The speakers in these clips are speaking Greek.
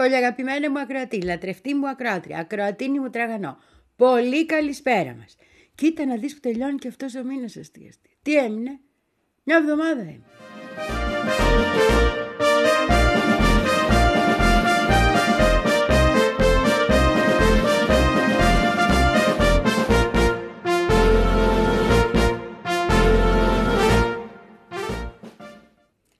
Πολύ αγαπημένη μου ακροατή, λατρευτή μου ακροάτρια, ακροατίνη μου τραγανό. Πολύ καλησπέρα μας. Κοίτα να δεις που τελειώνει και αυτός ο μήνας αστίαστη. Τι έμεινε, μια εβδομάδα έμεινε.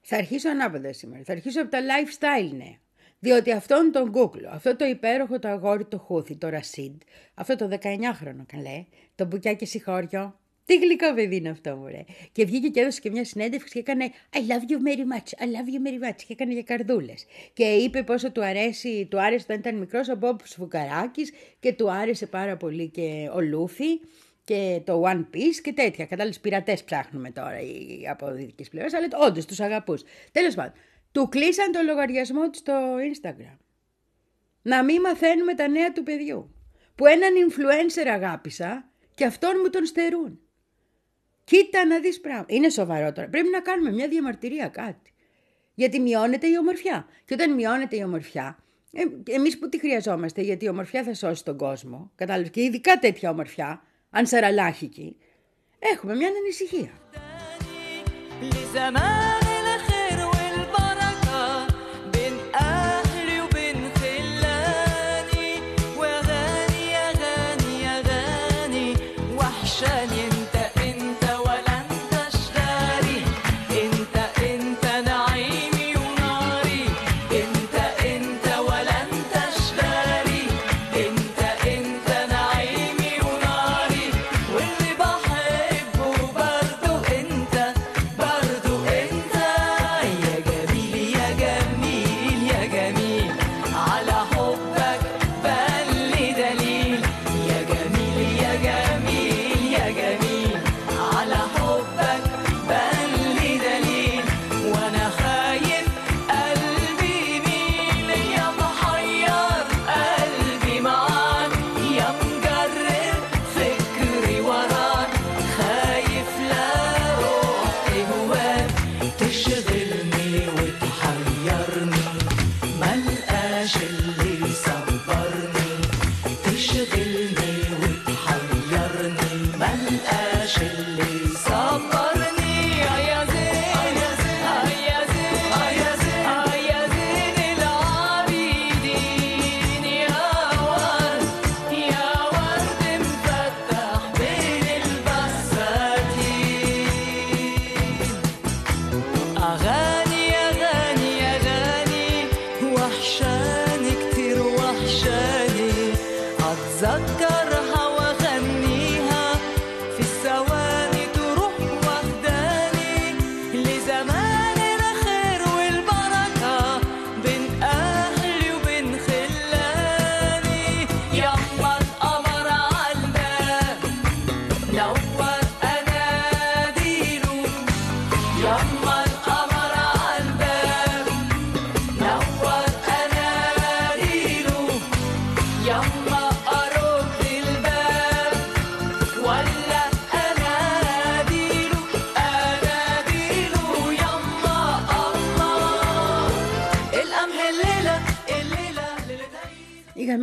Θα αρχίσω ανάποδα σήμερα. Θα αρχίσω από τα lifestyle νέα. Διότι αυτόν τον Google, αυτό το υπέροχο το αγόρι το Χούθι, το Ρασίντ, αυτό το 19χρονο καλέ, το μπουκιάκι συγχώριο, τι γλυκό παιδί είναι αυτό, μωρέ. Και βγήκε και έδωσε και μια συνέντευξη και έκανε I love you very much, I love you very much. Και έκανε για καρδούλες. Και είπε πόσο του αρέσει, του άρεσε όταν ήταν μικρός ο Μπόμπ Φουκαράκη και του άρεσε πάρα πολύ και ο Λούφι και το One Piece και τέτοια. Κατάλληλε πειρατές ψάχνουμε τώρα οι από δυτικής πλευράς, αλλά όντως τους αγαπούς. Τέλος πάντων, του κλείσαν το λογαριασμό του στο Instagram. Να μην μαθαίνουμε τα νέα του παιδιού. Που έναν influencer αγάπησα και αυτόν μου τον στερούν. Κοίτα να δεις πράγμα. Είναι σοβαρό τώρα. Πρέπει να κάνουμε μια διαμαρτυρία κάτι. Γιατί μειώνεται η ομορφιά. Και όταν μειώνεται η ομορφιά, ε, εμείς που τη χρειαζόμαστε, γιατί η ομορφιά θα σώσει τον κόσμο, κατάλαβες, και ειδικά τέτοια ομορφιά, αν σαραλάχικη, έχουμε μια ανησυχία.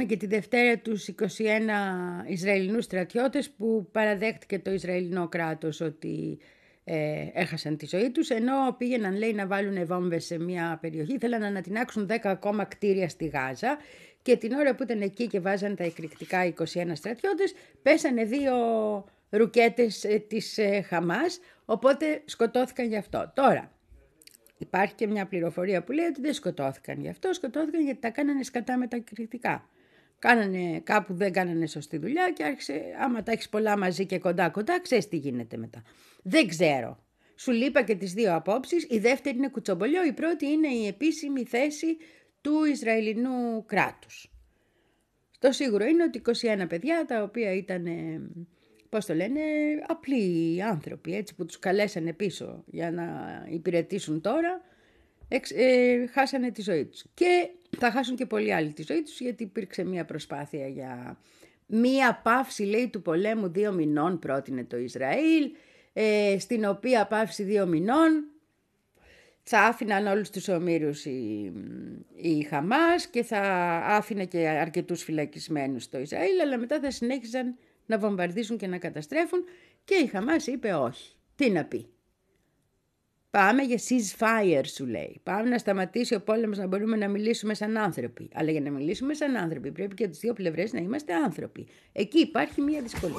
Και τη Δευτέρα τους 21 Ισραηλινούς στρατιώτες που παραδέχτηκε το Ισραηλινό κράτος ότι ε, έχασαν τη ζωή τους ενώ πήγαιναν λέει να βάλουν βόμβες σε μια περιοχή θέλαν να ανατινάξουν 10 ακόμα κτίρια στη Γάζα και την ώρα που ήταν εκεί και βάζαν τα εκρηκτικά 21 στρατιώτες πέσανε δύο ρουκέτες ε, της ε, Χαμάς οπότε σκοτώθηκαν γι' αυτό. Τώρα Υπάρχει και μια πληροφορία που λέει ότι δεν σκοτώθηκαν γι' αυτό, σκοτώθηκαν γιατί τα κάνανε σκατά με τα εκρηκτικά κάνανε κάπου δεν κάνανε σωστή δουλειά και άρχισε άμα τα έχεις πολλά μαζί και κοντά κοντά ξέρεις τι γίνεται μετά. Δεν ξέρω. Σου λείπα και τις δύο απόψεις. Η δεύτερη είναι κουτσομπολιό, η πρώτη είναι η επίσημη θέση του Ισραηλινού κράτους. Το σίγουρο είναι ότι 21 παιδιά τα οποία ήταν, πώς το λένε, απλοί άνθρωποι έτσι που τους καλέσανε πίσω για να υπηρετήσουν τώρα, ε, χάσανε τη ζωή τους. Και θα χάσουν και πολλοί άλλοι τη ζωή τους γιατί υπήρξε μια προσπάθεια για μία πάυση λέει του πολέμου δύο μηνών πρότεινε το Ισραήλ ε, στην οποία πάυση δύο μηνών θα άφηναν όλους τους ομήρους η, η Χαμάς και θα άφηνε και αρκετούς φυλακισμένους στο Ισραήλ, αλλά μετά θα συνέχιζαν να βομβαρδίζουν και να καταστρέφουν και η Χαμάς είπε όχι. Τι να πει. Πάμε για ceasefire σου λέει. Πάμε να σταματήσει ο πόλεμος να μπορούμε να μιλήσουμε σαν άνθρωποι. Αλλά για να μιλήσουμε σαν άνθρωποι πρέπει και από τις δύο πλευρές να είμαστε άνθρωποι. Εκεί υπάρχει μία δυσκολία.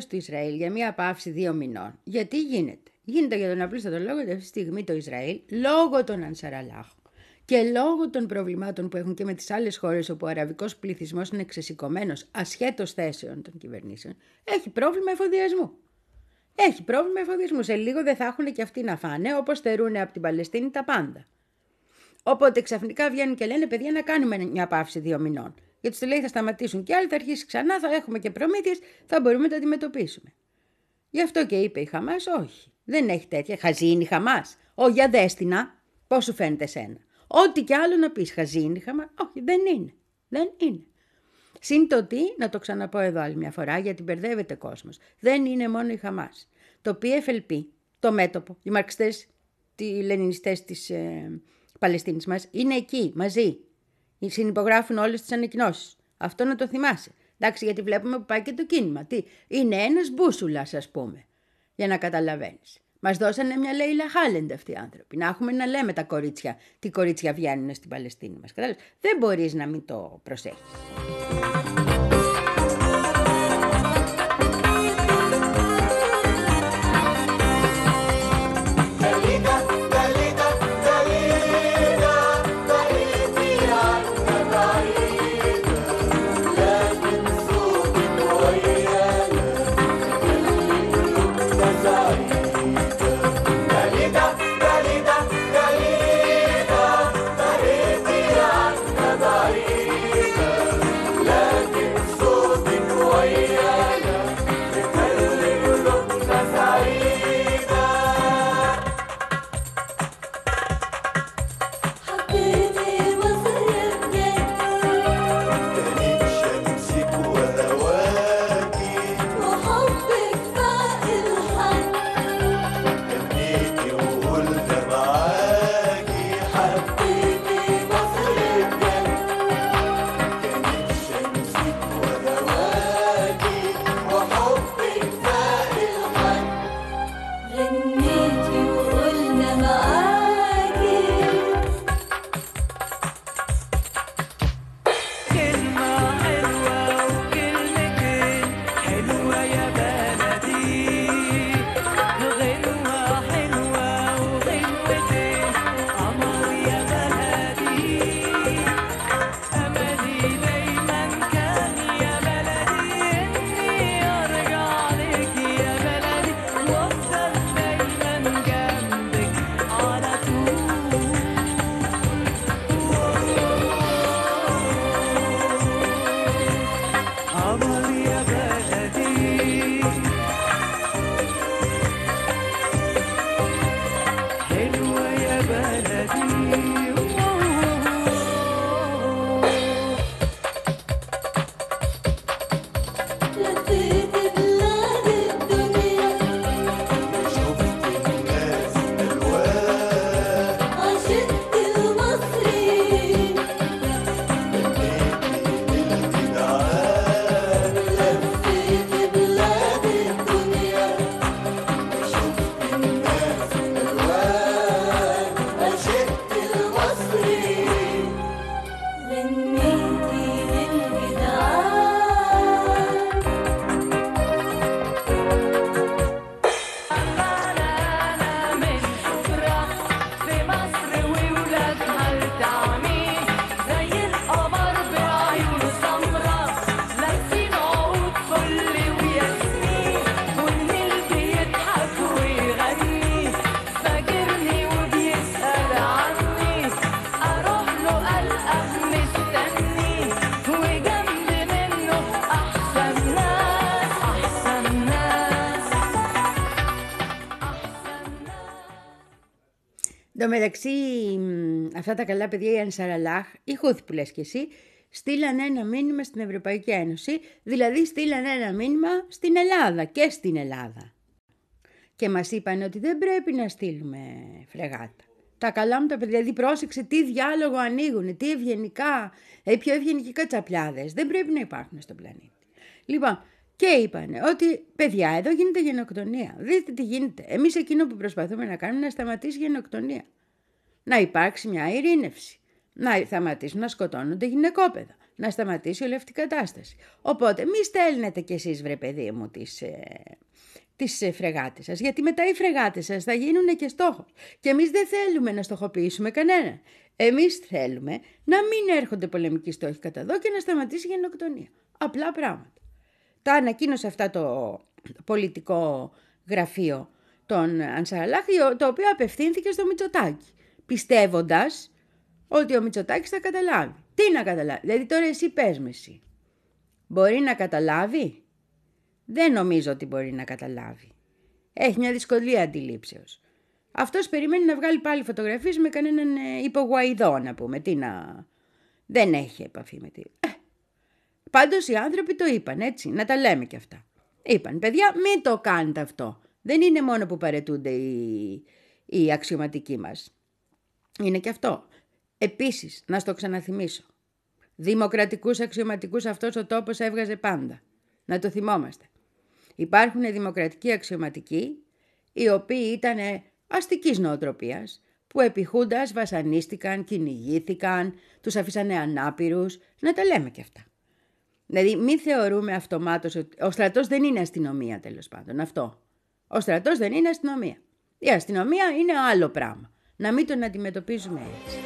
Αυτή η πρόταση του Ισραήλ για μια πάυση δύο μηνών. Γιατί γίνεται; Γίνεται για τον απλούστατο λόγο ότι αυτή τη στιγμή το Ισραήλ, λόγω των Ανσαραλάχ και λόγω των προβλημάτων που έχουν και με τις άλλες χώρες όπου ο αραβικός πληθυσμός είναι ξεσηκωμένος ασχέτως θέσεων των κυβερνήσεων, έχει πρόβλημα εφοδιασμού. Έχει πρόβλημα εφοδιασμού. Σε λίγο δεν θα έχουν και αυτοί να φάνε όπως θερούν από την Παλαιστίνη τα πάντα. Οπότε ξαφνικά βγαίνουν και λένε: Παιδιά, να κάνουμε μια πάυση δύο μηνών γιατί του λέει θα σταματήσουν και άλλοι, θα αρχίσει ξανά, θα έχουμε και προμήθειες, θα μπορούμε να τα αντιμετωπίσουμε. Γι' αυτό και είπε η Χαμάς, όχι. Δεν έχει τέτοια. Χαζή είναι η Χαμάς. Ω, για δέστηνα, πώς σου φαίνεται σένα; Ό,τι και άλλο να πεις, χαζή είναι η Χαμά. Όχι, δεν είναι. Δεν είναι. Συν το τι, να το ξαναπώ εδώ άλλη μια φορά, γιατί μπερδεύεται κόσμος. Δεν είναι μόνο η Χαμάς. Το PFLP, το μέτωπο, οι μαρξιστές, οι λενινιστές της ε, Παλαιστίνης μας, είναι εκεί μαζί συνυπογράφουν όλες τις ανακοινώσεις. Αυτό να το θυμάσαι. Εντάξει, γιατί βλέπουμε που πάει και το κίνημα. Τι, είναι ένας μπούσουλας, ας πούμε, για να καταλαβαίνεις. Μας δώσανε μια Λέιλα Χάλεντ αυτοί οι άνθρωποι. Να έχουμε να λέμε τα κορίτσια, τι κορίτσια βγαίνουν στην Παλαιστίνη μας. Δεν μπορείς να μην το προσέχεις. Μεταξύ, αυτά τα καλά παιδιά, η Ανσαραλάχ, η Χούθη που λες και εσύ, στείλαν ένα μήνυμα στην Ευρωπαϊκή Ένωση, δηλαδή στείλαν ένα μήνυμα στην Ελλάδα και στην Ελλάδα. Και μας είπαν ότι δεν πρέπει να στείλουμε φρεγάτα. Τα καλά μου τα παιδιά, δηλαδή πρόσεξε τι διάλογο ανοίγουν, τι ευγενικά, ε, πιο ευγενικοί κατσαπλιάδες. Δεν πρέπει να υπάρχουν στον πλανήτη. Λοιπόν, και είπαν ότι παιδιά εδώ γίνεται γενοκτονία. Δείτε τι γίνεται. Εμείς εκείνο που προσπαθούμε να κάνουμε είναι να σταματήσει η γενοκτονία. Να υπάρξει μια ειρήνευση. Να σταματήσουν να σκοτώνονται γυναικόπαιδα. Να σταματήσει όλη αυτή η κατάσταση. Οπότε μη στέλνετε κι εσείς βρε παιδί μου τις, ε, τις ε, φρεγάτες σας. Γιατί μετά οι φρεγάτες σας θα γίνουν και στόχος. Και εμείς δεν θέλουμε να στοχοποιήσουμε κανένα. Εμείς θέλουμε να μην έρχονται πολεμικοί στόχοι κατά εδώ και να σταματήσει η γενοκτονία. Απλά πράγματα. Τα ανακοίνωσε αυτά το πολιτικό γραφείο των Ανσαραλάχ, το οποίο απευθύνθηκε στο Μητσοτάκι, πιστεύοντας ότι ο Μητσοτάκης θα καταλάβει. Τι να καταλάβει, δηλαδή τώρα εσύ πες με εσύ. Μπορεί να καταλάβει; Δεν νομίζω ότι μπορεί να καταλάβει. Έχει μια δυσκολία αντιλήψεως. Αυτός περιμένει να βγάλει πάλι φωτογραφίες με κανέναν ε, υπογουαϊδό να πούμε. Τι να... Δεν έχει επαφή με τη... Ε, πάντως οι άνθρωποι το είπαν έτσι, να τα λέμε κι αυτά. Είπαν, παιδιά μην το κάνετε αυτό. Δεν είναι μόνο που παρετούνται οι, οι αξιωματικοί μας. Είναι και αυτό. Επίσης, να στο ξαναθυμίσω. Δημοκρατικούς αξιωματικούς αυτός ο τόπος έβγαζε πάντα. Να το θυμόμαστε. Υπάρχουν δημοκρατικοί αξιωματικοί, οι οποίοι ήταν αστικής νοοτροπίας, που επιχούντας βασανίστηκαν, κυνηγήθηκαν, τους αφήσανε ανάπηρους, να τα λέμε και αυτά. Δηλαδή μην θεωρούμε αυτομάτως ότι ο στρατός δεν είναι αστυνομία τέλος πάντων, αυτό. Ο στρατός δεν είναι αστυνομία. Η αστυνομία είναι άλλο πράγμα. Να μην τον αντιμετωπίζουμε έτσι.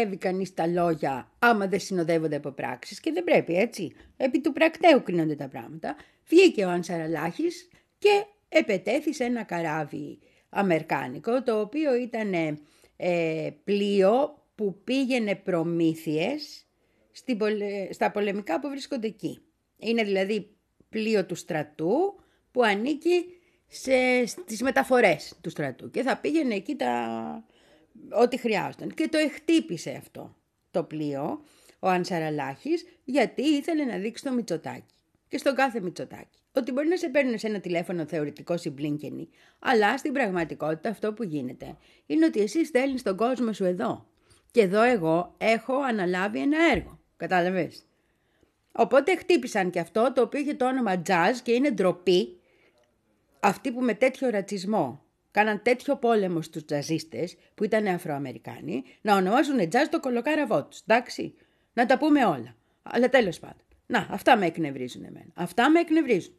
Πιστεύει κανείς τα λόγια άμα δεν συνοδεύονται από πράξεις και δεν πρέπει έτσι. Επί του πρακτέου κρίνονται τα πράγματα. Βγήκε ο Ανσαραλάχης και επετέθησε ένα καράβι αμερικάνικο το οποίο ήταν ε, πλοίο που πήγαινε προμήθειες στα πολεμικά που βρίσκονται εκεί. Είναι δηλαδή πλοίο του στρατού που ανήκει σε, στις μεταφορές του στρατού και θα πήγαινε εκεί τα, ό,τι χρειάζονταν. Και το εκτύπησε αυτό το πλοίο ο Ανσαραλάχης γιατί ήθελε να δείξει το Μητσοτάκι και στον κάθε Μητσοτάκι. Ότι μπορεί να σε παίρνουν σε ένα τηλέφωνο θεωρητικό συμπλίνκενη, αλλά στην πραγματικότητα αυτό που γίνεται είναι ότι εσύ στέλνεις τον κόσμο σου εδώ. Και εδώ εγώ έχω αναλάβει ένα έργο. Κατάλαβες; Οπότε χτύπησαν και αυτό το οποίο είχε το όνομα jazz και είναι ντροπή αυτοί που με τέτοιο ρατσισμό κάναν τέτοιο πόλεμο στους τζαζίστες που ήταν Αφροαμερικάνοι να ονομάσουν jazz το κολοκάραβό τους, εντάξει. Να τα πούμε όλα. Αλλά τέλος πάντων. Να, αυτά με εκνευρίζουν εμένα. Αυτά με εκνευρίζουν.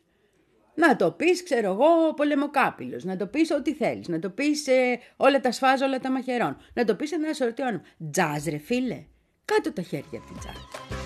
Να το πεις, ξέρω εγώ, πολεμοκάπηλος. Να το πεις ό,τι θέλεις. Να το πεις ε, όλα τα σφάζω, όλα τα μαχαιρών. Να το πεις ένας σωρτή όνομα. Τζάζ ρε φίλε. Κάτω τα χέρια από την τζάζ.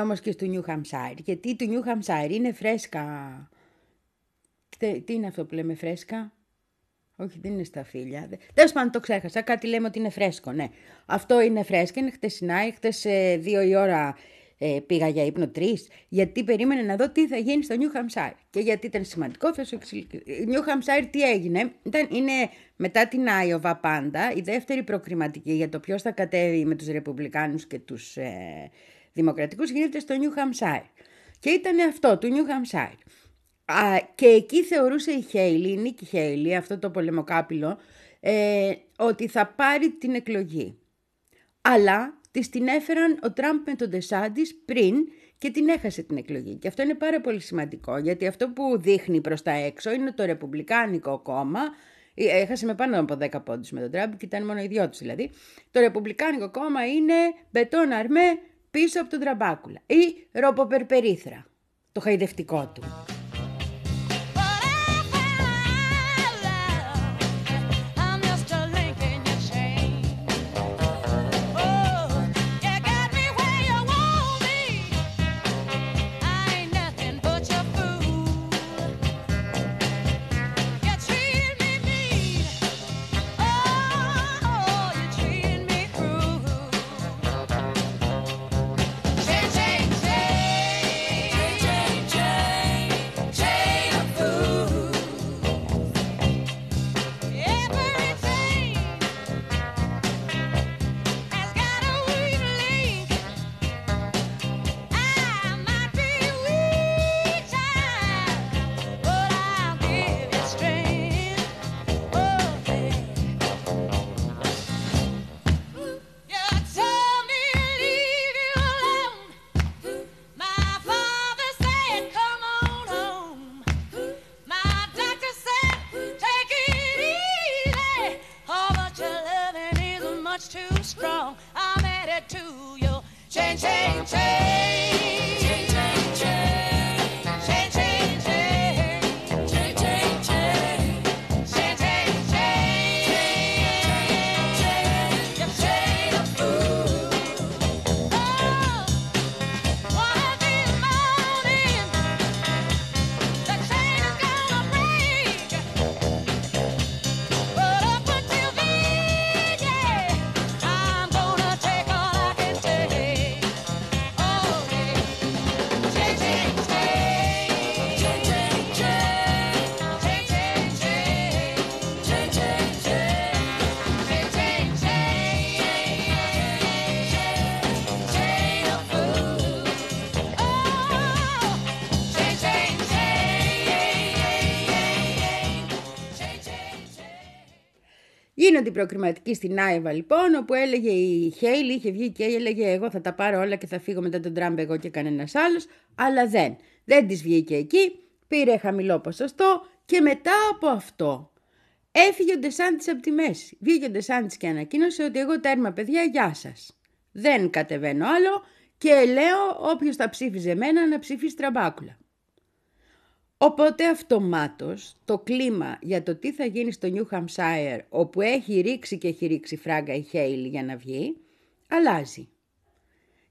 Όμως και στο New Hampshire, γιατί το New Hampshire είναι φρέσκα. Τι είναι αυτό που λέμε φρέσκα; Όχι, δεν είναι στα φίλια. Τέλος πάντων, το ξέχασα. Κάτι λέμε ότι είναι φρέσκο, ναι. Αυτό είναι φρέσκα, είναι χτεσινά. Χτες δύο η ώρα ε, πήγα για ύπνο τρεις, γιατί περίμενε να δω τι θα γίνει στο Νιου Χαμσάιρ. Και γιατί ήταν σημαντικό, θα σου εξηγήσω. Νιου Χαμσάιρ τι έγινε, ήταν, είναι μετά την Άιωβα πάντα, η δεύτερη προκριματική για το ποιος θα κατέβει με τους Ρεπουμπλικάνους και τους ε, Δημοκρατικούς γίνεται στο Νιου Χαμσάιρ. Και ήταν αυτό, του Νιου Χαμσάιρ. και εκεί θεωρούσε η Χέιλι, η Νίκη Χέιλι, αυτό το πολεμοκάπηλο, ε, ότι θα πάρει την εκλογή. Αλλά της την έφεραν ο Τραμπ με τον Ντεσάντης πριν και την έχασε την εκλογή. Και αυτό είναι πάρα πολύ σημαντικό, γιατί αυτό που δείχνει προς τα έξω είναι το Ρεπουμπλικάνικο κόμμα, ε, έχασε με πάνω από 10 πόντους με τον Τραμπ και ήταν μόνο οι δυο δηλαδή. Το Ρεπουμπλικάνικο κόμμα είναι μπετόν αρμέ πίσω από τον Τραμπάκουλα ή ροποπερπερίθρα, το χαϊδευτικό του. much too strong. I'm headed to you. Change, change, change. Η προκριματική στην Άιβα λοιπόν, όπου έλεγε η Χέιλι, είχε βγει και έλεγε εγώ θα τα πάρω όλα και θα φύγω μετά τον Τραμπ εγώ και κανένας άλλος, αλλά δεν. Δεν της βγήκε εκεί, πήρε χαμηλό ποσοστό και μετά από αυτό έφυγε ο Ντεσάντης από τη μέση. Βγήκε ο Ντεσάντης και ανακοίνωσε ότι εγώ τέρμα παιδιά, γεια σας. Δεν κατεβαίνω άλλο και λέω όποιος θα ψήφιζε εμένα να ψηφίσει τραμπάκουλα. Οπότε αυτομάτως το κλίμα για το τι θα γίνει στο New Hampshire όπου έχει ρίξει και έχει ρίξει φράγκα η Χέιλ για να βγει, αλλάζει.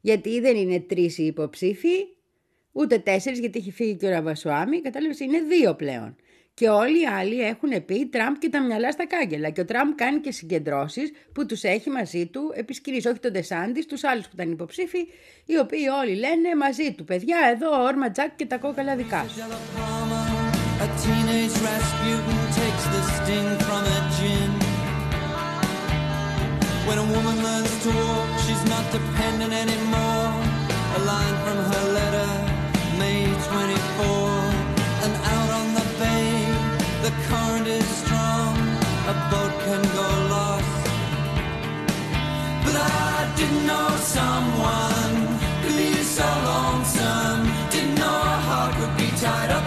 Γιατί δεν είναι τρεις οι υποψήφοι, ούτε τέσσερις γιατί έχει φύγει και ο Ραβασουάμι, κατάλαβες είναι δύο πλέον. Και όλοι οι άλλοι έχουν πει Τραμπ και τα μυαλά στα κάγκελα. Και ο Τραμπ κάνει και συγκεντρώσεις που τους έχει μαζί του επισκυρίσει, όχι τον Ντεσάντης, τους άλλους που ήταν υποψήφοι, οι οποίοι όλοι λένε μαζί του, παιδιά, εδώ ο Όρμα Τζακ και τα κόκαλα δικά σου. When a woman learns to walk, she's not dependent anymore. A line from her didn't know someone could be so lonesome. Didn't know a heart could be tied up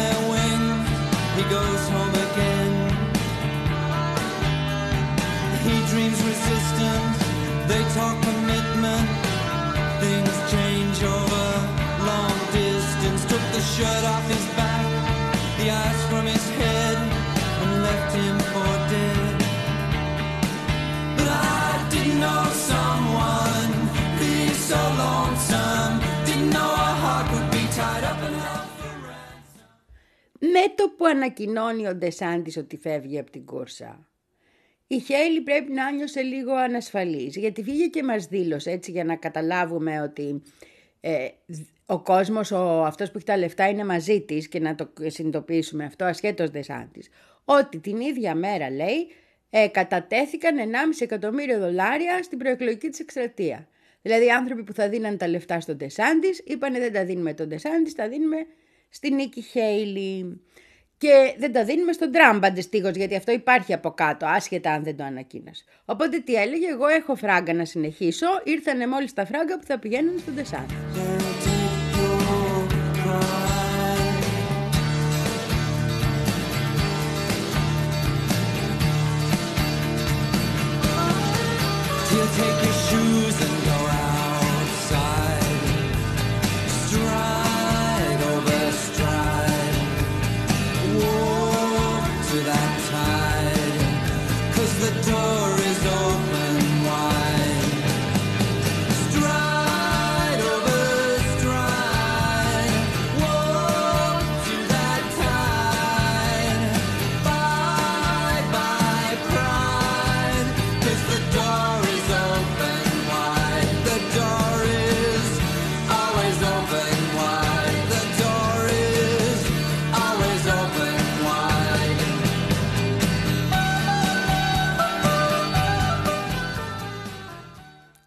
their wing, he goes home again. He dreams resistance, they talk commitment. Things change over long distance. Took the shirt off his back, the eyes from his head, and left him for dead. Το που ανακοινώνει ο Ντεσάντης ότι φεύγει από την κούρσα. Η Χέιλι πρέπει να νιώσε λίγο ανασφαλής, γιατί φύγε και μας δήλωσε έτσι για να καταλάβουμε ότι ε, ο κόσμος, ο, αυτός που έχει τα λεφτά είναι μαζί της και να το συνειδητοποιήσουμε αυτό ασχέτως Ντεσάντης. Ότι την ίδια μέρα λέει ε, κατατέθηκαν 1,5 εκατομμύριο δολάρια στην προεκλογική της εκστρατεία. Δηλαδή οι άνθρωποι που θα δίναν τα λεφτά στον Ντεσάντης είπανε δεν τα δίνουμε τον Ντεσάντης, τα δίνουμε στη Νίκη Χέιλι. Και δεν τα δίνουμε στον Τραμπ αντιστοίχως, γιατί αυτό υπάρχει από κάτω, άσχετα αν δεν το ανακοίνωσε. Οπότε τι έλεγε, εγώ έχω φράγκα να συνεχίσω, ήρθανε μόλις τα φράγκα που θα πηγαίνουν στον Τεσάντη.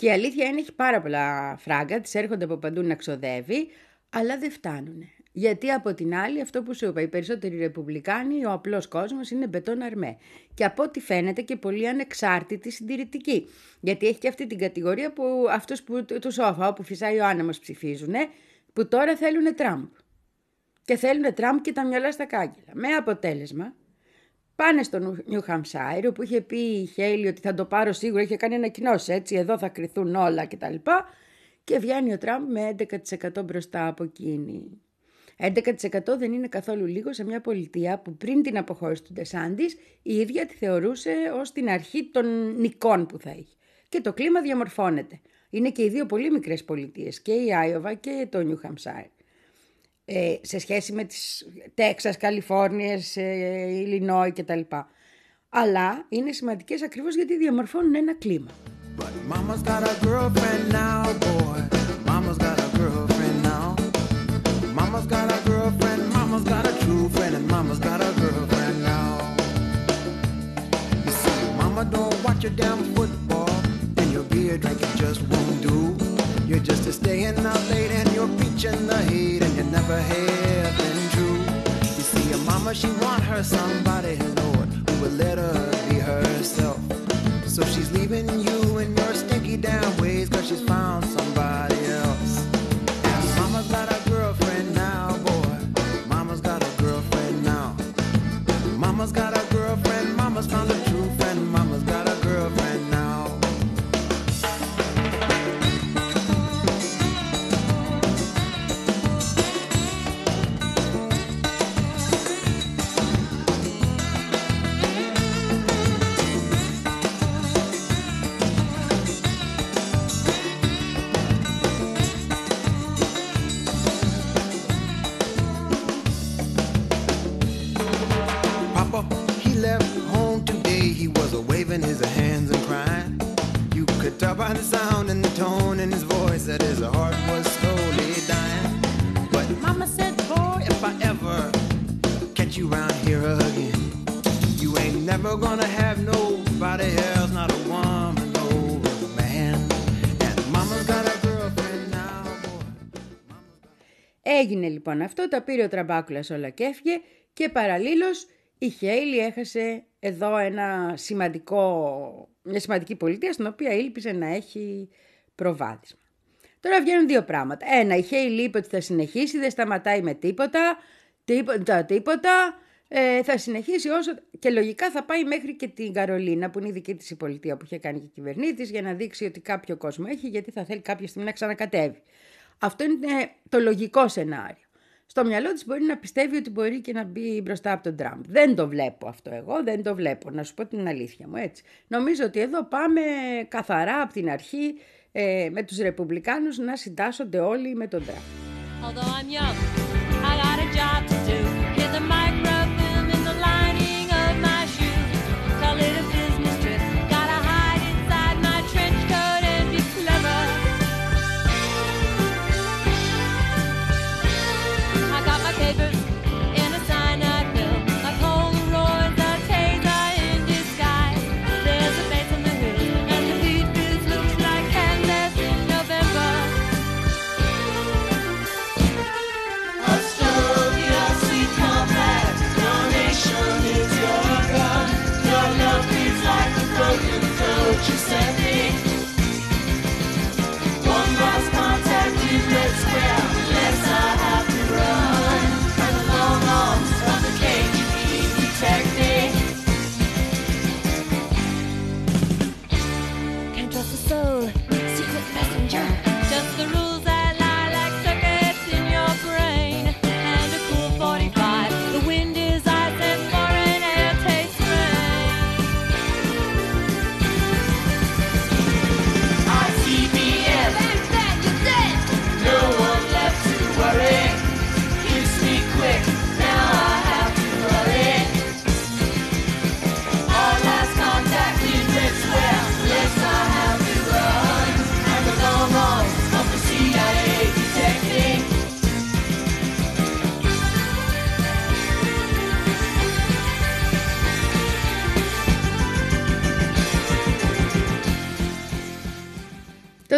Και η αλήθεια είναι έχει πάρα πολλά φράγκα, τις έρχονται από παντού να ξοδεύει, αλλά δεν φτάνουν. Γιατί από την άλλη, αυτό που σου είπα, οι περισσότεροι ρεπουμπλικάνοι, ο απλός κόσμος είναι μπετόν αρμέ. Και από ό,τι φαίνεται και πολύ ανεξάρτητη συντηρητική. Γιατί έχει και αυτή την κατηγορία που αυτού που του σόφα, όπου φυσάει ο άνεμος ψηφίζουν, που τώρα θέλουν Τραμπ. Και θέλουν Τραμπ και τα μυαλά στα κάγκελα. Με αποτέλεσμα Πάνε στο Νιου Χαμσάιρ, όπου είχε πει η Χέιλι ότι θα το πάρω σίγουρα, είχε κάνει ανακοινώσεις έτσι, εδώ θα κρυθούν όλα κτλ. Και βγαίνει ο Τραμπ με 11% μπροστά από εκείνη. 11% δεν είναι καθόλου λίγο σε μια πολιτεία που πριν την αποχώρηση του Ντεσάντης η ίδια τη θεωρούσε ως την αρχή των νικών που θα έχει. Και το κλίμα διαμορφώνεται. Είναι και οι δύο πολύ μικρές πολιτείες, και η Άιωβα και το Νιου Χαμσάιρ ε, σε σχέση με τις Τέξας, Καλιφόρνιες, ε, Ιλινόη κτλ. Αλλά είναι σημαντικές ακριβώς γιατί διαμορφώνουν ένα κλίμα. But mama's got a girlfriend now, boy. Mama's got a girlfriend now. Mama's got a girlfriend, mama's got a true friend, and mama's got a girlfriend now. You see, mama don't watch your damn football, and your beer drinking just won't do. You're just a staying out late and you're preaching the hate and you never have been true. You see, your mama, she want her somebody, Lord, who would let her be herself. So she's leaving you in your stinky damn ways cause she's found somebody else. by the sound and the tone in his voice that his heart was slowly dying. But Mama said, boy, if I ever catch you round here again, you ain't never gonna have nobody else, not a woman, no man. And Mama's got a girlfriend now, boy. Έγινε λοιπόν αυτό, τα πήρε ο Τραμπάκουλας όλα και έφυγε και παραλλήλως η Χέιλι έχασε εδώ ένα σημαντικό, μια σημαντική πολιτεία στην οποία ήλπιζε να έχει προβάδισμα. Τώρα βγαίνουν δύο πράγματα. Ένα, η Χέιλι είπε ότι θα συνεχίσει, δεν σταματάει με τίποτα, τίποτα, τίποτα. ε, θα συνεχίσει όσο και λογικά θα πάει μέχρι και την Καρολίνα που είναι η δική της η πολιτεία που είχε κάνει και κυβερνήτης για να δείξει ότι κάποιο κόσμο έχει γιατί θα θέλει κάποια στιγμή να ξανακατεύει. Αυτό είναι το λογικό σενάριο. Στο μυαλό της μπορεί να πιστεύει ότι μπορεί και να μπει μπροστά από τον Τραμπ. Δεν το βλέπω αυτό εγώ, δεν το βλέπω. Να σου πω την αλήθεια μου έτσι. Νομίζω ότι εδώ πάμε καθαρά από την αρχή ε, με τους Ρεπουμπλικάνους να συντάσσονται όλοι με τον Τραμπ.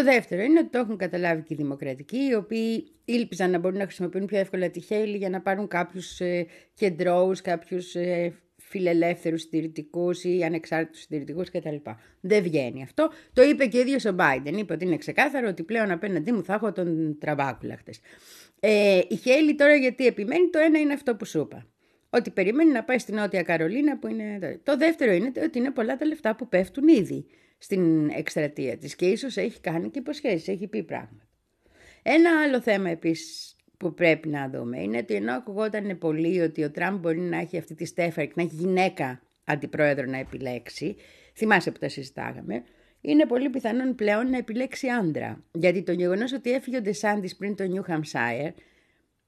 Δεύτερο είναι ότι το έχουν καταλάβει και οι δημοκρατικοί, οι οποίοι ήλπιζαν να μπορούν να χρησιμοποιούν πιο εύκολα τη Χέιλι για να πάρουν κάποιους ε, κεντρώους, κάποιους ε, φιλελεύθερους συντηρητικούς ή ανεξάρτητους συντηρητικούς κτλ. Δεν βγαίνει αυτό. Το είπε και ο ίδιος ο Biden. Είπε ότι είναι ξεκάθαρο ότι πλέον απέναντί μου θα έχω τον Τραμπάκουλα χτε. Ε, η Χέιλι τώρα γιατί επιμένει, το ένα είναι αυτό που σου είπα. Ότι περιμένει να πάει στη Νότια Καρολίνα που είναι. Το δεύτερο είναι ότι είναι πολλά τα λεφτά που πέφτουν ήδη στην εκστρατεία της και ίσως έχει κάνει και υποσχέσεις, έχει πει πράγματα. Ένα άλλο θέμα επίσης που πρέπει να δούμε είναι ότι ενώ ακουγόταν πολύ ότι ο Τραμπ μπορεί να έχει αυτή τη στέφαρη και να έχει γυναίκα αντιπρόεδρο να επιλέξει, θυμάσαι που τα συζητάγαμε, είναι πολύ πιθανόν πλέον να επιλέξει άντρα. Γιατί το γεγονός ότι έφυγε ο Ντεσάντης πριν το Νιου Χαμσάιερ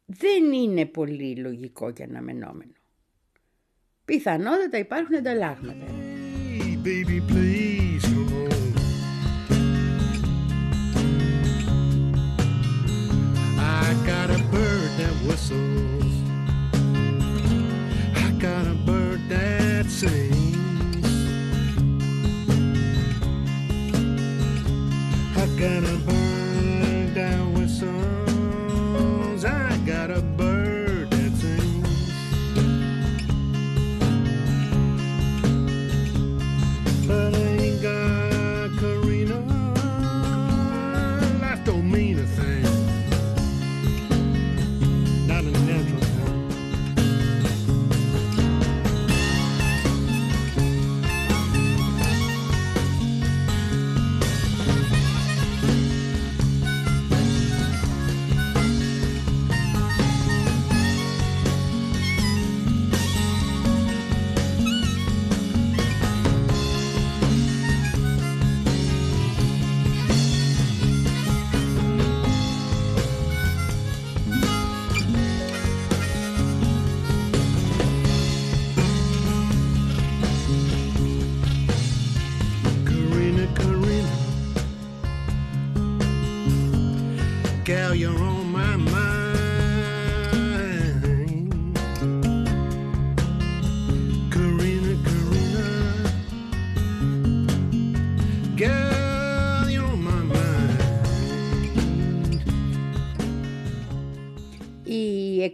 δεν είναι πολύ λογικό και αναμενόμενο. Πιθανότατα υπάρχουν I got a bird that whistles. I got a bird that sings. I got a bird.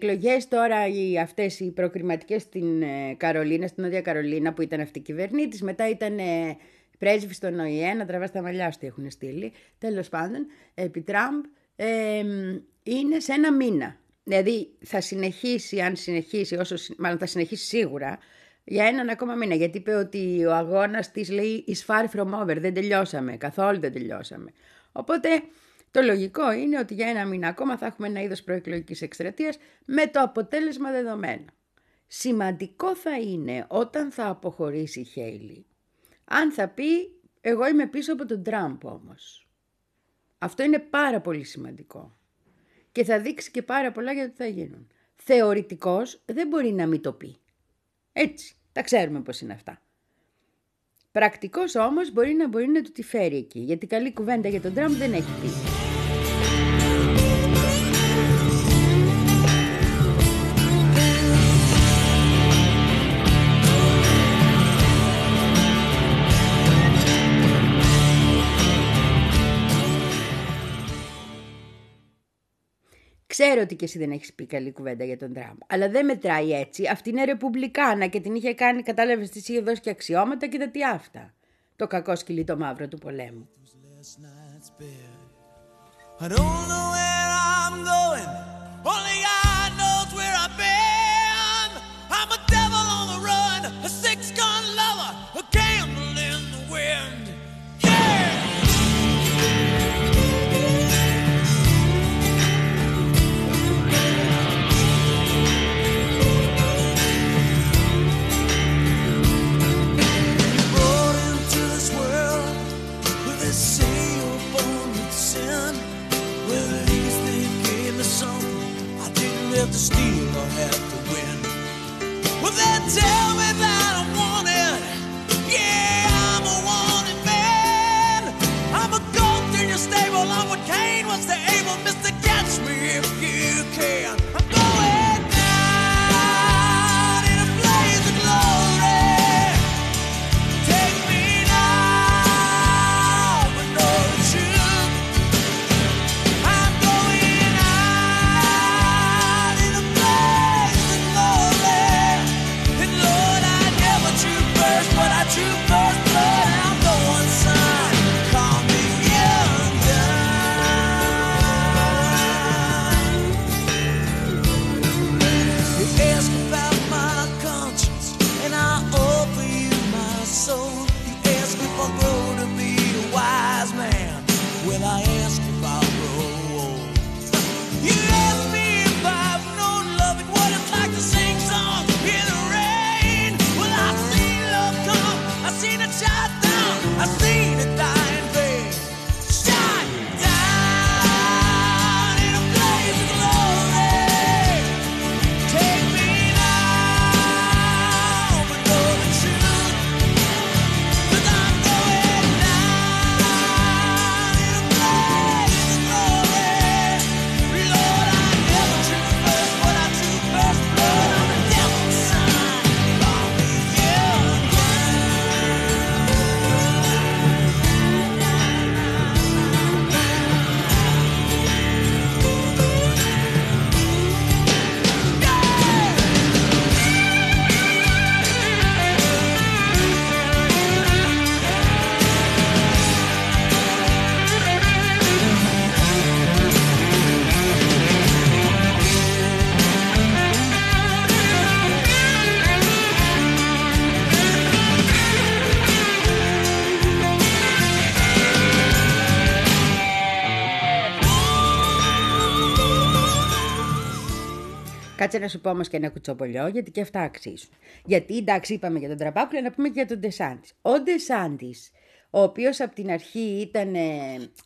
Εκλογές τώρα οι, αυτές οι προκριματικές στην ε, Καρολίνα, στην Νότια Καρολίνα που ήταν αυτή η κυβερνήτης, μετά ήταν ε, πρέσβης στον ΟΗΕ, να τραβάς τα μαλλιά σου έχουν στείλει, τέλος πάντων, επί Τραμπ, ε, είναι σε ένα μήνα. Δηλαδή θα συνεχίσει, αν συνεχίσει, όσο, μάλλον θα συνεχίσει σίγουρα, για έναν ακόμα μήνα. Γιατί είπε ότι ο αγώνας της λέει is far from over, δεν τελειώσαμε, καθόλου δεν τελειώσαμε. Οπότε το λογικό είναι ότι για ένα μήνα ακόμα θα έχουμε ένα είδος προεκλογικής εκστρατείας με το αποτέλεσμα δεδομένο. Σημαντικό θα είναι όταν θα αποχωρήσει η Χέιλι. Αν θα πει εγώ είμαι πίσω από τον Τραμπ όμως. Αυτό είναι πάρα πολύ σημαντικό. Και θα δείξει και πάρα πολλά για το τι θα γίνουν. Θεωρητικός δεν μπορεί να μην το πει. Έτσι, τα ξέρουμε πώς είναι αυτά. Πρακτικός όμως μπορεί να μπορεί να του τη φέρει εκεί, γιατί καλή κουβέντα για τον Τραμπ δεν έχει πει. Ξέρω ότι και εσύ δεν έχεις πει καλή κουβέντα για τον Τραμπ. Αλλά δεν μετράει έτσι. Αυτή είναι ρεπουμπλικάνα και την είχε κάνει, κατάλαβες, της είχε δώσει και αξιώματα και τα τι αυτά. Το κακό σκυλί το μαύρο του πολέμου. steal or have to win. Well, they tell me that I'm wanted. Yeah, I'm a wanted man. I'm a goat in your stable. I'm what Cain was the able. Mister, catch me if you can. Κάτσε να σου πω όμως και ένα κουτσοπολιό, γιατί και αυτά αξίζουν. Γιατί εντάξει, είπαμε για τον Τραμπάκουλα, να πούμε και για τον Ντεσάντης. Ο Ντεσάντης, ο οποίος από την αρχή ήταν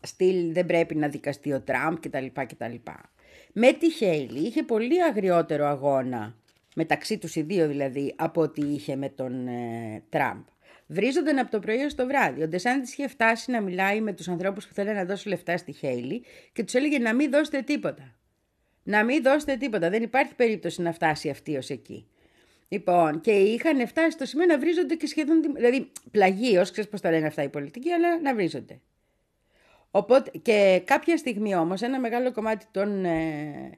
στυλ δεν πρέπει να δικαστεί ο Τραμπ κτλ. κτλ. Με τη Χέιλι είχε πολύ αγριότερο αγώνα, μεταξύ τους οι δύο δηλαδή, από ό,τι είχε με τον ε, Τραμπ. Βρίζονταν από το πρωί ως το βράδυ. Ο Ντεσάντης είχε φτάσει να μιλάει με τους ανθρώπους που θέλουν να δώσουν λεφτά στη Χέιλι και τους έλεγε να μην δώσετε τίποτα να μην δώσετε τίποτα. Δεν υπάρχει περίπτωση να φτάσει αυτή ως εκεί. Λοιπόν, και είχαν φτάσει στο σημείο να βρίζονται και σχεδόν. Δηλαδή, πλαγίως, ξέρεις πώς τα λένε αυτά οι πολιτικοί, αλλά να βρίζονται. Οπότε, και κάποια στιγμή όμως, ένα μεγάλο κομμάτι των ε,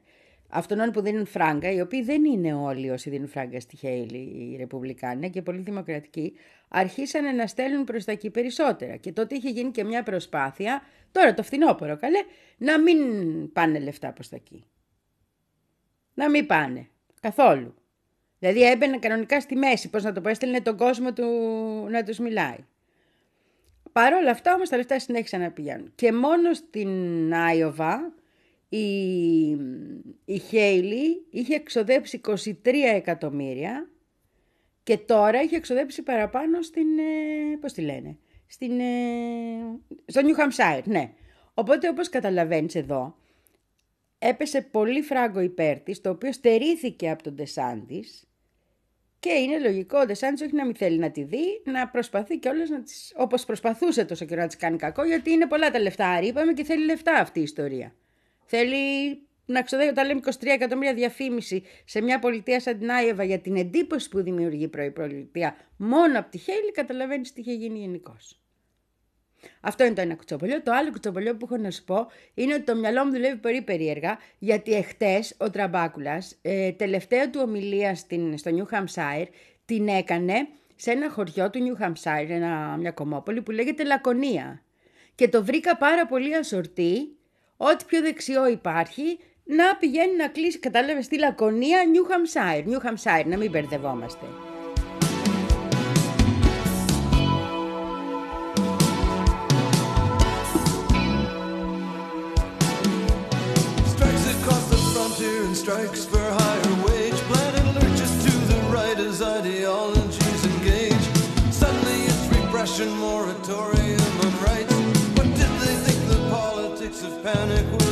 αυτών που δίνουν φράγκα, οι οποίοι δεν είναι όλοι όσοι δίνουν φράγκα στη Χέιλι, οι Ρεπουμπλικάνοι και πολύ δημοκρατικοί, αρχίσαν να στέλνουν προς τα εκεί περισσότερα. Και τότε είχε γίνει και μια προσπάθεια, τώρα το φθινόπωρο καλέ, να μην πάνε λεφτά προς τα εκεί. Να μην πάνε. Καθόλου. Δηλαδή έμπαινε κανονικά στη μέση, πώς να το πω, έστελνε τον κόσμο του να τους μιλάει. Παρ' όλα αυτά όμως τα λεφτά συνέχισαν να πηγαίνουν. Και μόνο στην Άιωβα η, η Χέιλι είχε εξοδέψει 23 εκατομμύρια και τώρα έχει εξοδέψει παραπάνω στην, ε, πώς τη λένε, στην, ε, στο Νιου Χαμσάιρ, ναι. Οπότε όπως καταλαβαίνεις εδώ, έπεσε πολύ φράγκο υπέρ της, το οποίο στερήθηκε από τον Ντεσάντης και είναι λογικό ο Ντεσάντης όχι να μην θέλει να τη δει, να προσπαθεί κιόλας να τις, όπως προσπαθούσε τόσο καιρό να της κάνει κακό, γιατί είναι πολλά τα λεφτά, είπαμε, και θέλει λεφτά αυτή η ιστορία. Θέλει να ξοδεύει όταν λέμε 23 εκατομμύρια διαφήμιση σε μια πολιτεία σαν την Άιεβα για την εντύπωση που δημιουργεί η πολιτεία μόνο από τη Χέλη, καταλαβαίνεις τι είχε γίνει γενικώς. Αυτό είναι το ένα κουτσομπολιό. Το άλλο κουτσομπολιό που έχω να σου πω είναι ότι το μυαλό μου δουλεύει πολύ περίεργα γιατί εχθές ο Τραμπάκουλας, ε, τελευταία του ομιλία στην, στο New Hampshire, την έκανε σε ένα χωριό του New Hampshire, ένα, μια κομμόπολη που λέγεται Λακωνία. Και το βρήκα πάρα πολύ ασορτή, ό,τι πιο δεξιό υπάρχει, να πηγαίνει να κλείσει, κατάλαβες, στη Λακωνία New Hampshire. New Hampshire, να μην μπερδευόμαστε. Strikes for higher wage. Planet lurches to the right as ideologies engage. Suddenly it's repression, moratorium on rights. What did they think the politics of panic would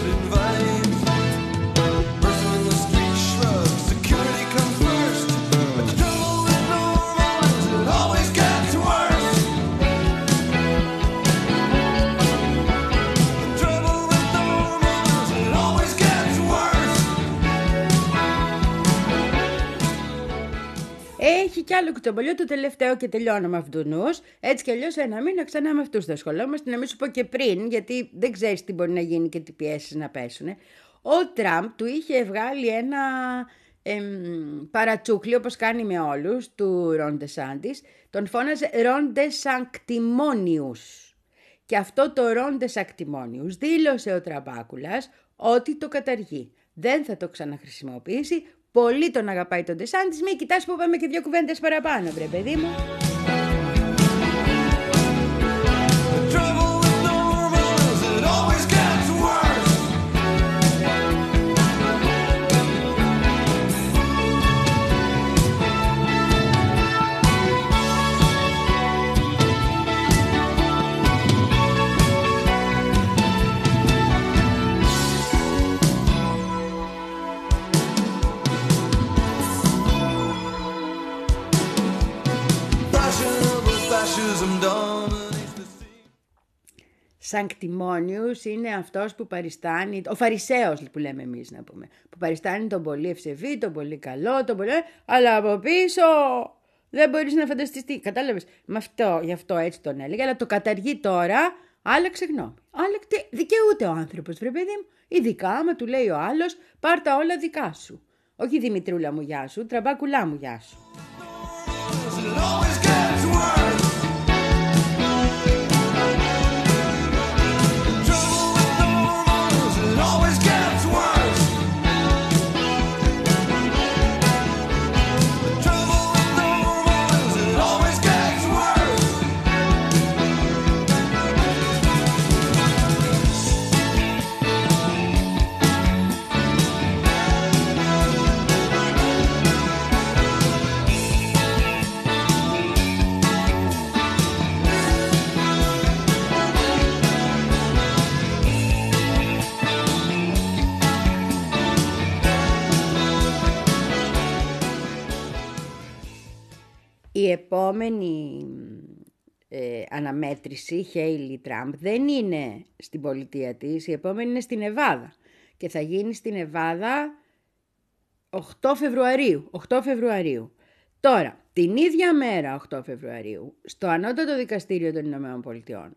κι άλλο κουτσομπολιό το τελευταίο και τελειώνω με αυτούς Έτσι κι αλλιώς ένα μήνα ξανά με αυτούς θα ασχολόμαστε. Να μην σου πω και πριν, γιατί δεν ξέρεις τι μπορεί να γίνει και τι πιέσεις να πέσουν. Ο Τραμπ του είχε βγάλει ένα εμ, παρατσούκλι, όπως κάνει με όλους, του Ρόντε Σάντης. Τον φώναζε Ρόντε Σανκτιμόνιους. Και αυτό το Ρόντε Σανκτιμόνιους δήλωσε ο Τραμπάκουλας ότι το καταργεί. Δεν θα το ξαναχρησιμοποιήσει Πολύ τον αγαπάει τον Ντεσάντης, μη κοιτάς που πάμε και δύο κουβέντες παραπάνω, βρε παιδί μου. Σανκτιμόνιους είναι αυτός που παριστάνει, ο Φαρισαίος που λέμε εμείς να πούμε, που παριστάνει τον πολύ ευσεβή, τον πολύ καλό, τον πολύ... αλλά από πίσω δεν μπορείς να φανταστείς τι. Κατάλαβες, με αυτό, γι' αυτό έτσι τον έλεγε, αλλά το καταργεί τώρα, άλλαξε γνώμη. Άλλαξε, δικαιούται ο άνθρωπος, βρε παιδί μου. Ειδικά άμα του λέει ο άλλος, πάρ' τα όλα δικά σου. Όχι Δημητρούλα μου γεια σου, τραμπάκουλά μου γεια σου. Η επόμενη ε, αναμέτρηση, Χέιλι Τραμπ, δεν είναι στην πολιτεία της, η επόμενη είναι στην Εβάδα και θα γίνει στην Εβάδα 8 Φεβρουαρίου. 8 Φεβρουαρίου. Τώρα, την ίδια μέρα 8 Φεβρουαρίου, στο Ανώτατο Δικαστήριο των Ηνωμένων Πολιτειών,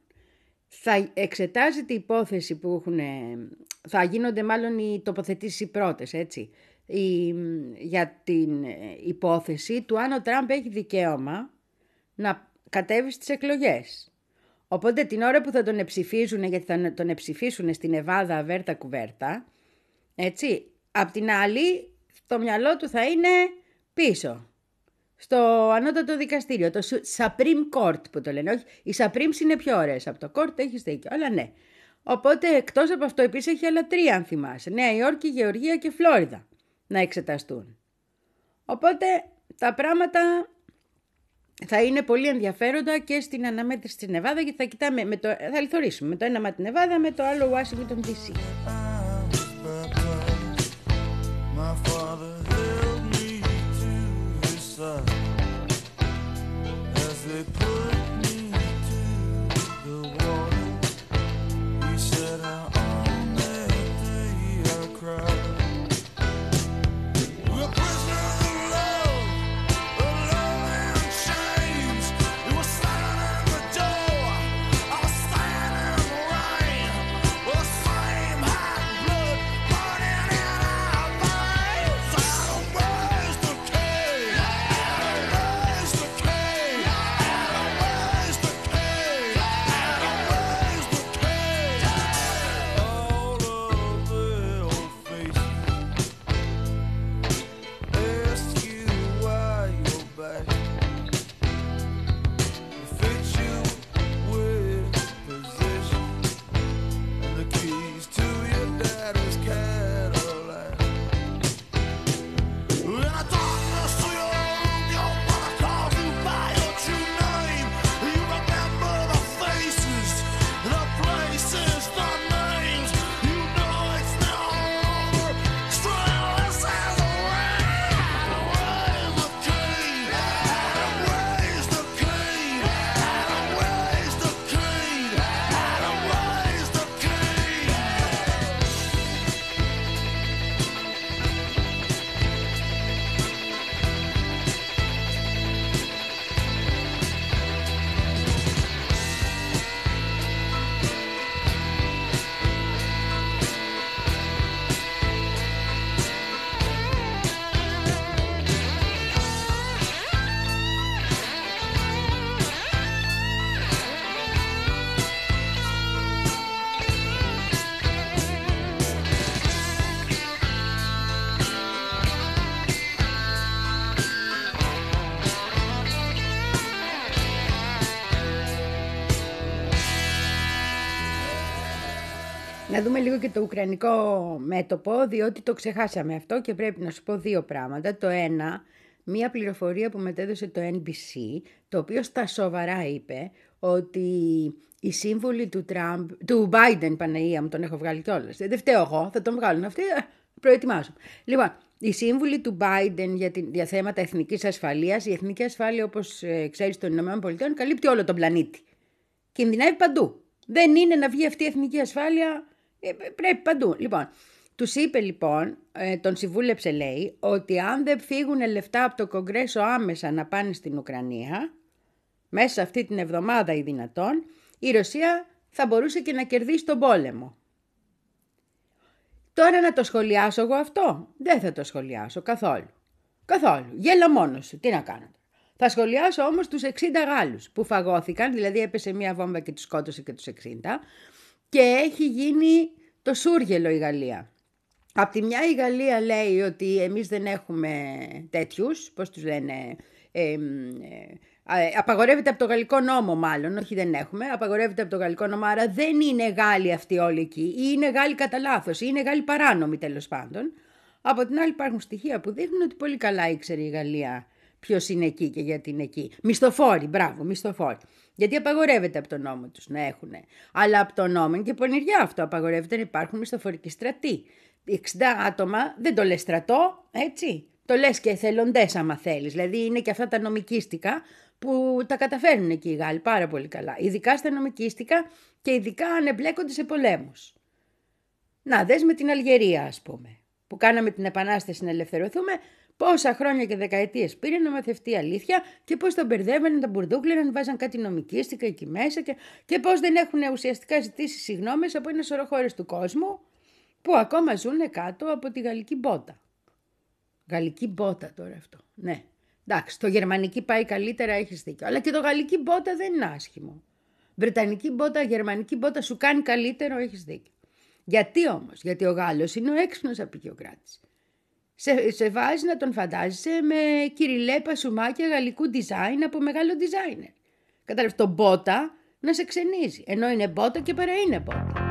θα εξετάζει η υπόθεση που έχουν, θα γίνονται μάλλον οι τοποθετήσεις πρώτες, έτσι, για την ε, υπόθεση του αν ο Τραμπ έχει δικαίωμα να κατέβει στις εκλογές. Οπότε την ώρα που θα τον εψηφίζουν, γιατί θα τον εψηφίσουν στην Εβάδα βέρτα κουβέρτα, έτσι, απ' την άλλη το μυαλό του θα είναι πίσω. Στο ανώτατο δικαστήριο, το Supreme Court που το λένε. Όχι, οι Supreme είναι πιο ωραίες από το Court, έχεις δίκιο. Αλλά ναι. Οπότε εκτός από αυτό επίσης έχει άλλα τρία αν θυμάσαι. Νέα Υόρκη, Γεωργία και Φλόριδα να εξεταστούν. Οπότε τα πράγματα θα είναι πολύ ενδιαφέροντα και στην αναμέτρηση της Νεβάδας γιατί θα κοιτάμε, με το, θα λιθορίσουμε με το ένα μάτι Νεβάδα με το άλλο Washington DC. Να δούμε λίγο και το ουκρανικό μέτωπο, διότι το ξεχάσαμε αυτό και πρέπει να σου πω δύο πράγματα. Το ένα, μία πληροφορία που μετέδωσε το NBC, το οποίο στα σοβαρά είπε ότι οι σύμβουλοι του, Τραμπ, του Biden, Παναγία μου, τον έχω βγάλει κιόλας. Δεν φταίω εγώ, θα τον βγάλουν αυτοί, ε, προετοιμάζω. Λοιπόν, οι σύμβουλοι του Biden για, την, για θέματα εθνικής ασφαλείας, η εθνική ασφάλεια όπως ε, ξέρεις των ΗΠΑ καλύπτει όλο τον πλανήτη. Κινδυνεύει παντού. Δεν είναι να βγει αυτή η εθνική ασφάλεια ε, πρέπει παντού. Λοιπόν, τους είπε λοιπόν, ε, τον συμβούλεψε λέει, ότι αν δεν φύγουν λεφτά από το Κογκρέσο άμεσα να πάνε στην Ουκρανία, μέσα αυτή την εβδομάδα ή δυνατόν, η Ρωσία θα μπορούσε και να κερδίσει τον πόλεμο. Τώρα να το σχολιάσω εγώ αυτό. Δεν θα το σχολιάσω καθόλου. Καθόλου. Γέλα μόνος σου. Τι να κάνω. Θα σχολιάσω όμως τους 60 Γάλλους που φαγώθηκαν, δηλαδή έπεσε μία βόμβα και τους σκότωσε και τους 60, και έχει γίνει το σούργελο η Γαλλία. Απ' τη μια η Γαλλία λέει ότι εμείς δεν έχουμε τέτοιους, πώς τους λένε, ε, ε, απαγορεύεται από το γαλλικό νόμο μάλλον, όχι δεν έχουμε, απαγορεύεται από το γαλλικό νόμο, άρα δεν είναι Γάλλοι αυτοί όλοι εκεί, ή είναι Γάλλοι κατά λάθος, ή είναι Γάλλοι παράνομοι τέλος πάντων. Από την άλλη υπάρχουν στοιχεία που δείχνουν ότι πολύ καλά ήξερε η Γαλλία ποιος είναι εκεί και γιατί είναι εκεί. Μισθοφόροι, μπράβο, μισθοφόροι. Γιατί απαγορεύεται από τον νόμο τους να έχουν. Αλλά από τον νόμο και πονηριά αυτό απαγορεύεται να υπάρχουν μισθοφορικοί στρατοί. 60 άτομα δεν το λες στρατό, έτσι. Το λες και εθελοντές, άμα θέλεις. Δηλαδή είναι και αυτά τα νομικίστικα που τα καταφέρνουν εκεί οι Γάλλοι πάρα πολύ καλά. Ειδικά στα νομικίστικα και ειδικά αν εμπλέκονται σε πολέμους. Να δες με την Αλγερία ας πούμε, που κάναμε την επανάσταση να ελευθερωθούμε, Πόσα χρόνια και δεκαετίες πήρε να μαθευτεί αλήθεια και πώς τον μπερδεύανε, τα μπουρδούκλεραν, βάζαν κάτι νομικίστικα εκεί μέσα και, και πώς δεν έχουν ουσιαστικά ζητήσει συγγνώμε από ένα σωρό χώρες του κόσμου που ακόμα ζουν κάτω από τη γαλλική μπότα. Γαλλική μπότα τώρα αυτό. Ναι. Εντάξει, το γερμανική πάει καλύτερα, έχεις δίκιο. Αλλά και το γαλλική μπότα δεν είναι άσχημο. Βρετανική μπότα, γερμανική μπότα σου κάνει καλύτερο, έχεις δίκιο. Γιατί όμως, γιατί ο Γάλλος είναι ο έξυπνος απεικιοκράτης. Σε, σε βάζει να τον φαντάζεσαι με κυριλέ πασουμάκια γαλλικού design από μεγάλο designer. Κατάλαβες τον μπότα να σε ξενίζει, ενώ είναι μπότα και παρά είναι μπότα.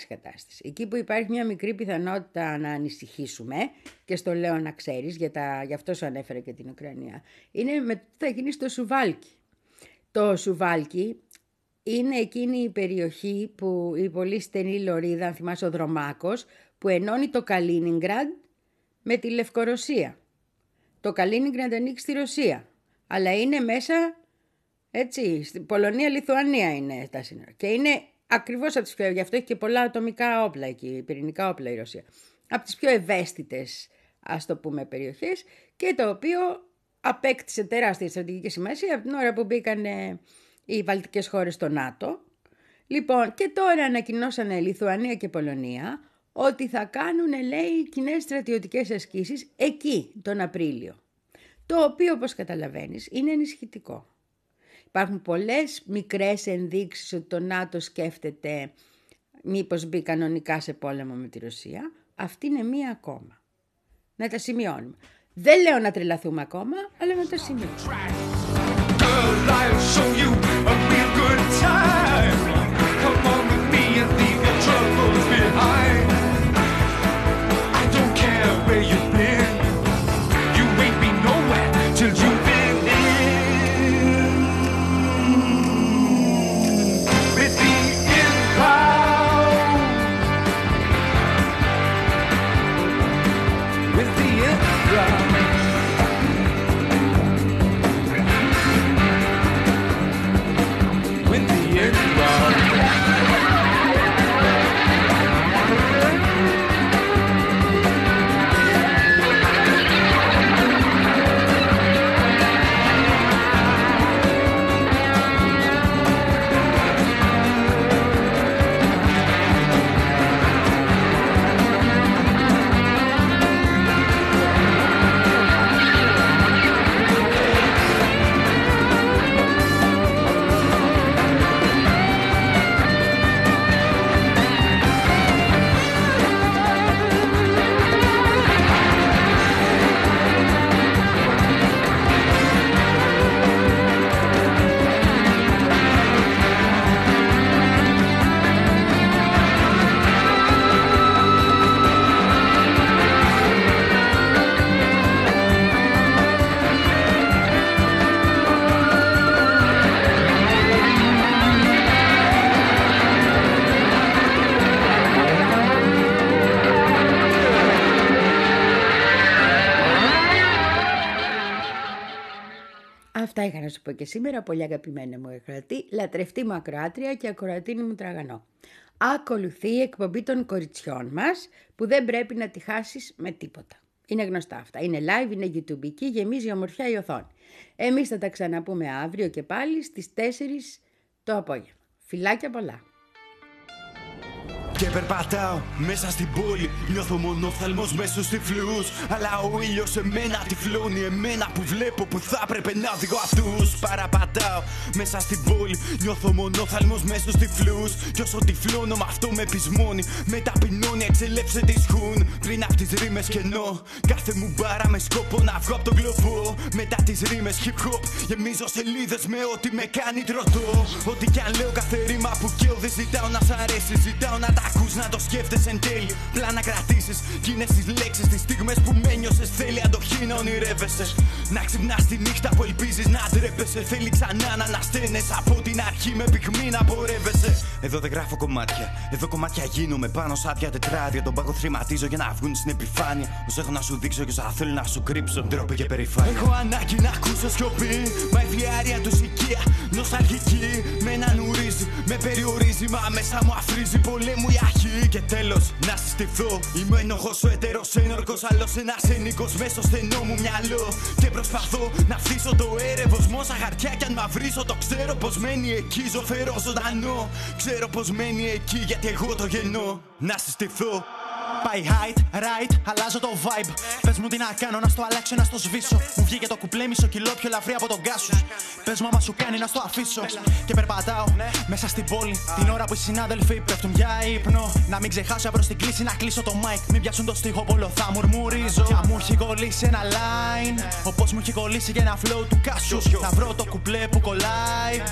Αλλάξει κατάσταση. Εκεί που υπάρχει μια μικρή πιθανότητα να ανησυχήσουμε, και στο λέω να ξέρεις, για τα, γι' αυτό σου ανέφερε και την Ουκρανία, είναι με, θα γίνει στο Σουβάλκι. Το Σουβάλκι είναι εκείνη η περιοχή που η πολύ στενή λωρίδα, αν θυμάσαι ο Δρομάκος, που ενώνει το Καλίνιγκραντ με τη Λευκορωσία. Το Καλίνιγκραντ ανοίξει στη Ρωσία, αλλά είναι μέσα, έτσι, στην Πολωνία-Λιθουανία είναι τα σύνορα. Και είναι Ακριβώς από τις πιο. Γι' αυτό έχει και πολλά ατομικά όπλα εκεί, πυρηνικά όπλα η Ρωσία. Από τις πιο ευαίσθητες, ας το πούμε, περιοχές και το οποίο απέκτησε τεράστια στρατηγική σημασία από την ώρα που μπήκαν οι βαλτικές χώρες στο ΝΑΤΟ. Λοιπόν, και τώρα ανακοινώσανε Λιθουανία και Πολωνία ότι θα κάνουν, λέει, κοινές στρατιωτικές ασκήσεις εκεί τον Απρίλιο. Το οποίο, όπως καταλαβαίνεις, είναι ενισχυτικό. Υπάρχουν πολλές μικρές ενδείξεις ότι το ΝΑΤΟ σκέφτεται μήπως μπει κανονικά σε πόλεμο με τη Ρωσία. Αυτή είναι μία ακόμα. Να τα σημειώνουμε. Δεν λέω να τρελαθούμε ακόμα, αλλά να τα σημειώσουμε. Σου πω και σήμερα, πολύ αγαπημένη μου ακροατή, λατρευτή μου ακροάτρια και ακροατίνη μου τραγανό. Ακολουθεί η εκπομπή των κοριτσιών μας που δεν πρέπει να τη χάσεις με τίποτα. Είναι γνωστά αυτά. Είναι live, είναι YouTube και γεμίζει ομορφιά η οθόνη. Εμείς θα τα ξαναπούμε αύριο και πάλι στις 4 το απόγευμα. Φιλάκια πολλά! Και περπατάω μέσα στην πόλη. Νιώθω μονόφθαλμο μέσω τυφλούς. Αλλά ο ήλιος εμένα τυφλώνει. Εμένα που βλέπω που θα έπρεπε να οδηγώ αυτούς. Παραπατάω μέσα στην πόλη. Νιώθω μονόφθαλμο μέσω τυφλούς. Κι όσο τυφλώνω με αυτό με πεισμώνει. Με ταπεινώνει, εξελέψε τη σχούν. Πριν από τις ρήμες κενό. Κάθε μου μπάρα με σκόπο να βγω από τον κλοπό. Μετά τις ρήμες hip hop. Γεμίζω σελίδες με ό,τι με κάνει τροτό. Ό,τι κι αν λέω κάθε ρήμα που καίω δεν ζητάω να σ' αρέσει. Ζητάω να τα ακούς να το σκέφτεσαι εν τέλει. Πλά να κρατήσεις κι τι λέξεις, τι στιγμές που με νιώσε. Θέλει αντοχή να ονειρεύεσαι. Να ξυπνάς τη νύχτα που ελπίζεις να ντρέπεσαι. Θέλει ξανά να ανασταίνεσαι από την αρχή με πυγμή να πορεύεσαι. Εδώ δεν γράφω κομμάτια. Εδώ κομμάτια γίνομαι πάνω σαν άδεια τετράδια. Τον πάγο θρηματίζω για να βγουν στην επιφάνεια. Όσο έχω να σου δείξω και όσα θέλω να σου κρύψω. Ντρόπε και περηφάνεια. Έχω ανάγκη να ακούσω σιωπή. Μα η φλιάρια τους οικία. Νοσταλγική με έναν ουρίζει. Με περιορίζει μα μέσα μου αφρίζει. Πολέμου η αρχή και τέλος να συστηθώ. Είμαι ενοχός ο έτερος ένορκος. Άλλος ένας ένικος μέσω στενό μου μυαλό. Και προσπαθώ να φτύσω το έρευος. Μόσα χαρτιά κι αν μαυρίσω το ξέρω πως μένει εκεί. Ζωφερό ζωντανό. Ξέρω πως μένει εκεί γιατί εγώ το γεννώ. Να συστηθώ. Πάει height, right, αλλάζω το vibe. Πες μου τι να κάνω, να στο αλλάξω, να στο σβήσω. Μου βγήκε το κουπλέ μισό κιλό πιο λαφρύ από τον κάσους. Πες μου άμα σου κάνει να στο αφήσω. Και περπατάω μέσα στην πόλη. Την ώρα που οι συνάδελφοι πέφτουν για ύπνο. Να μην ξεχάσω προ την κλίση να κλείσω το mic. Μην πιάσουν το στίχο πόλο, θα μουρμουρίζω. Και μου έχει κολλήσει ένα line. Όπως μου έχει κολλήσει και ένα flow του κάσους. Να βρω το κουπλέ που κολλάει.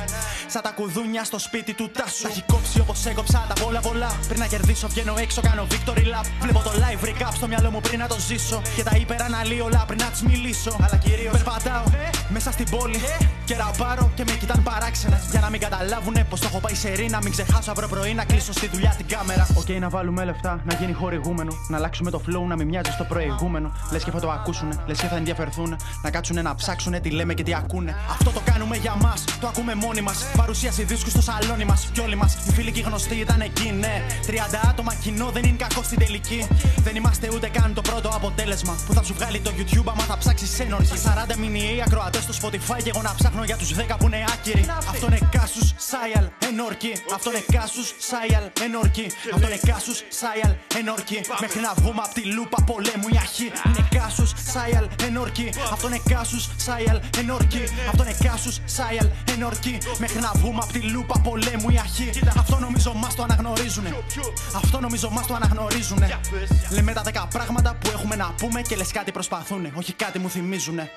Σαν τα κουδούνια στο σπίτι του Τάσου. Να έχει κόψει όπως έκοψα τα πολλά πολλά. Πριν να κερδίσω, βγαίνω έξω, κάνω victory lap. Βλέπω το live recap στο μυαλό μου πριν να το ζήσω. Και τα υπεραναλύω όλα πριν να τη μιλήσω. Αλλά κυρίως περπατάω μέσα στην πόλη. Και ραπάρω και με κοιτάνε παράξενα. Για να μην καταλάβουνε πως το έχω πάει σε ρίνα. Μην ξεχάσω αύριο πρωί να κλείσω στη δουλειά την κάμερα. OK, okay, να βάλουμε λεφτά, να γίνει χορηγούμενο. Να αλλάξουμε το flow, να μην μοιάζει στο προηγούμενο. Λες και θα το ακούσουν, λες και θα ενδιαφερθούν. Να κάτσουν να ψάξουν τι λέμε και τι ακούνε. Αυτό το κάνουμε για μας, το ακούμε μόνοι μας. Παρουσίαση δίσκου στο σαλόνι μας. Κι όλοι μας, οι φίλοι και οι γνωστοί ήταν εκεί, ναι. 30 άτομα κοινό δεν είναι κακό στην τελική. Δεν είμαστε ούτε καν το πρώτο αποτέλεσμα που θα σου βγάλει το YouTube άμα θα ψάξεις ένορχη. 40 μηνιαίοι ακροατές στο Spotify και εγώ να ψάχνω για τους 10 που είναι άκυροι. Αυτό είναι κάσους, Σάιαλ, ενόρκη. Αυτό είναι κάσους, Σάιαλ, ενόρκη. Αυτό είναι κάσους, Σάιαλ, ενόρκη. Μέχρι να βγούμε από τη λούπα πολέμου η αρχή. Είναι κάσους, Σάιαλ, ενόρκη. Αυτό είναι κάσους, Σάιαλ, ενόρκη. Αυτό είναι κάσους, Σάιαλ, ενόρκη. Μέχρι να βγούμε από τη λούπα πολέμου η αρχή. Αυτό νομίζω μας το αναγνωρίζουνε. Αυτό νομίζω μας το αναγνωρίζουνε. Λέμε τα δέκα πράγματα που έχουμε να πούμε και λες κάτι προσπαθούνε. Όχι κάτι μου θυμίζουνε.